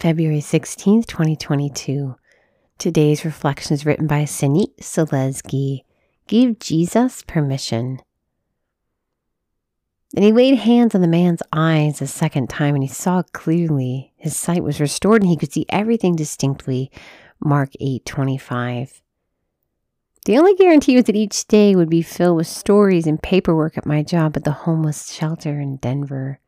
February 16th, 2022. Today's reflection is written by Sanit Selesky. Give Jesus permission. Then he laid hands on the man's eyes a second time and he saw clearly. His sight was restored and he could see everything distinctly. Mark 8:25. The only guarantee was that each day would be filled with stories and paperwork at my job at the homeless shelter in Denver.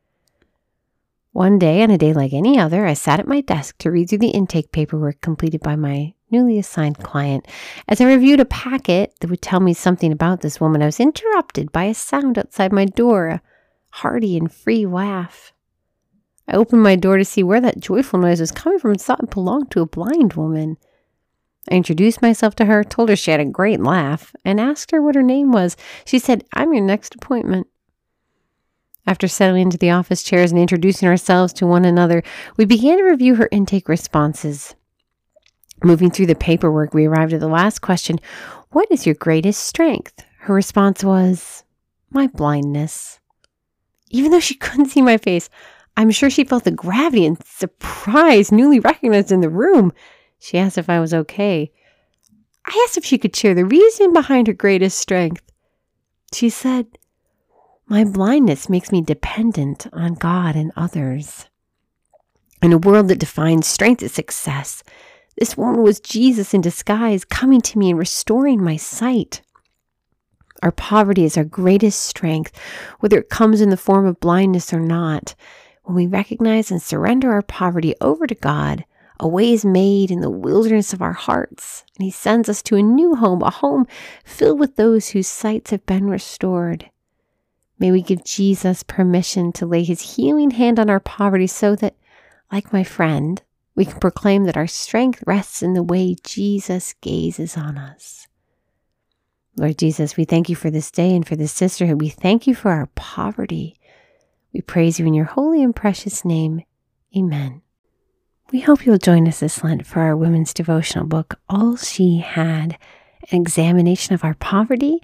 One day, on a day like any other, I sat at my desk to read through the intake paperwork completed by my newly assigned client. As I reviewed a packet that would tell me something about this woman, I was interrupted by a sound outside my door, a hearty and free laugh. I opened my door to see where that joyful noise was coming from and saw it belonged to a blind woman. I introduced myself to her, told her she had a great laugh, and asked her what her name was. She said, I'm your next appointment. After settling into the office chairs and introducing ourselves to one another, we began to review her intake responses. Moving through the paperwork, we arrived at the last question What is your greatest strength? Her response was, My blindness. Even though she couldn't see my face, I'm sure she felt the gravity and surprise newly recognized in the room. She asked if I was okay. I asked if she could share the reason behind her greatest strength. She said, my blindness makes me dependent on God and others. In a world that defines strength as success, this woman was Jesus in disguise, coming to me and restoring my sight. Our poverty is our greatest strength, whether it comes in the form of blindness or not. When we recognize and surrender our poverty over to God, a way is made in the wilderness of our hearts, and He sends us to a new home, a home filled with those whose sights have been restored. May we give Jesus permission to lay his healing hand on our poverty so that, like my friend, we can proclaim that our strength rests in the way Jesus gazes on us. Lord Jesus, we thank you for this day and for this sisterhood. We thank you for our poverty. We praise you in your holy and precious name. Amen. We hope you'll join us this Lent for our women's devotional book, All She Had, an examination of our poverty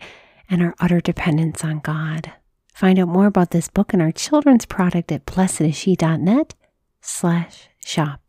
and our utter dependence on God. Find out more about this book and our children's product at blessedisshe.net slash shop.